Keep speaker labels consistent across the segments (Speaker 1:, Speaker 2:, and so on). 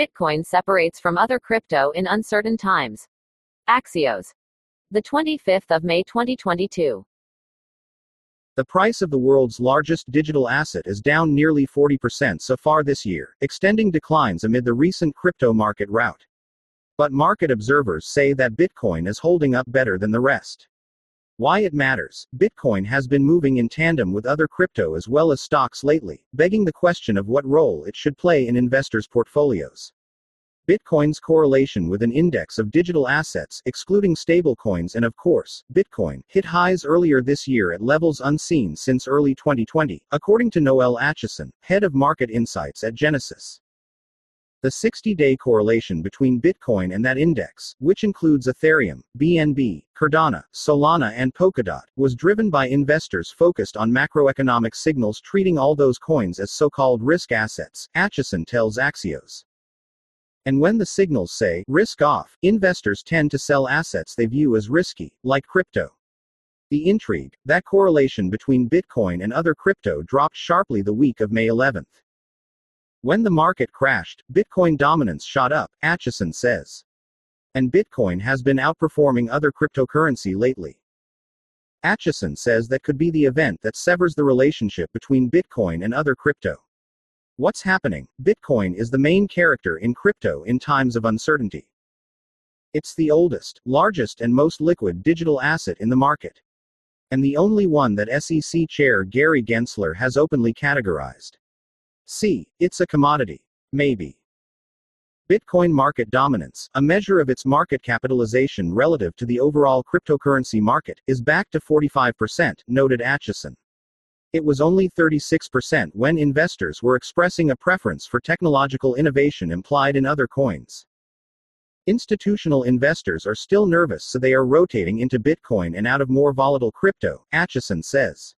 Speaker 1: Bitcoin separates from other crypto in uncertain times. Axios. The 25th of May 2022.
Speaker 2: The price of the world's largest digital asset is down nearly 40% so far this year, extending declines amid the recent crypto market rout. But market observers say that Bitcoin is holding up better than the rest. Why it matters Bitcoin has been moving in tandem with other crypto as well as stocks lately, begging the question of what role it should play in investors' portfolios. Bitcoin's correlation with an index of digital assets, excluding stablecoins and of course, Bitcoin, hit highs earlier this year at levels unseen since early 2020, according to Noel Acheson, head of market insights at Genesis. The 60 day correlation between Bitcoin and that index, which includes Ethereum, BNB, Cardano, Solana, and Polkadot, was driven by investors focused on macroeconomic signals treating all those coins as so called risk assets, Acheson tells Axios. And when the signals say risk off, investors tend to sell assets they view as risky, like crypto. The intrigue, that correlation between Bitcoin and other crypto dropped sharply the week of May 11th. When the market crashed, Bitcoin dominance shot up, Acheson says. And Bitcoin has been outperforming other cryptocurrency lately. Acheson says that could be the event that severs the relationship between Bitcoin and other crypto. What's happening? Bitcoin is the main character in crypto in times of uncertainty. It's the oldest, largest, and most liquid digital asset in the market. And the only one that SEC Chair Gary Gensler has openly categorized. See, It's a commodity. Maybe. Bitcoin market dominance, a measure of its market capitalization relative to the overall cryptocurrency market, is back to 45%, noted Acheson. It was only 36% when investors were expressing a preference for technological innovation implied in other coins. Institutional investors are still nervous, so they are rotating into Bitcoin and out of more volatile crypto, Acheson says.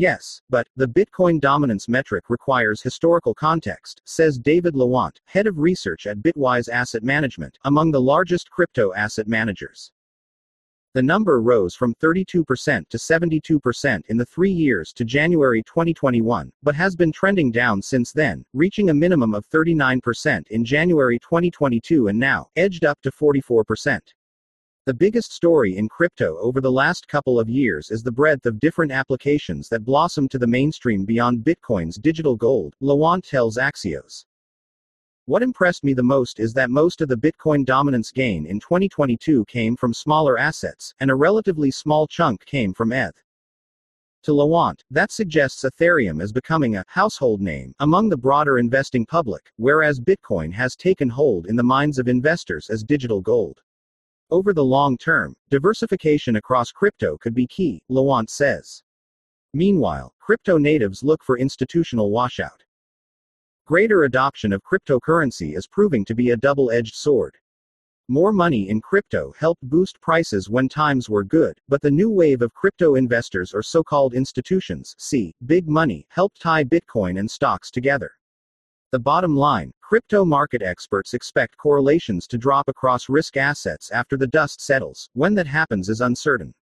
Speaker 2: Yes, but the Bitcoin dominance metric requires historical context, says David Lawant, head of research at Bitwise Asset Management, among the largest crypto asset managers. The number rose from 32% to 72% in the three years to January 2021, but has been trending down since then, reaching a minimum of 39% in January 2022 and now, edged up to 44%. The biggest story in crypto over the last couple of years is the breadth of different applications that blossom to the mainstream beyond Bitcoin's digital gold, Lawant tells Axios. What impressed me the most is that most of the Bitcoin dominance gain in 2022 came from smaller assets, and a relatively small chunk came from ETH. To Lawant, that suggests Ethereum is becoming a household name among the broader investing public, whereas Bitcoin has taken hold in the minds of investors as digital gold. Over the long term, diversification across crypto could be key, Lawant says. Meanwhile, crypto natives look for institutional washout. Greater adoption of cryptocurrency is proving to be a double edged sword. More money in crypto helped boost prices when times were good, but the new wave of crypto investors or so called institutions, see, big money, helped tie Bitcoin and stocks together. The bottom line crypto market experts expect correlations to drop across risk assets after the dust settles. When that happens is uncertain.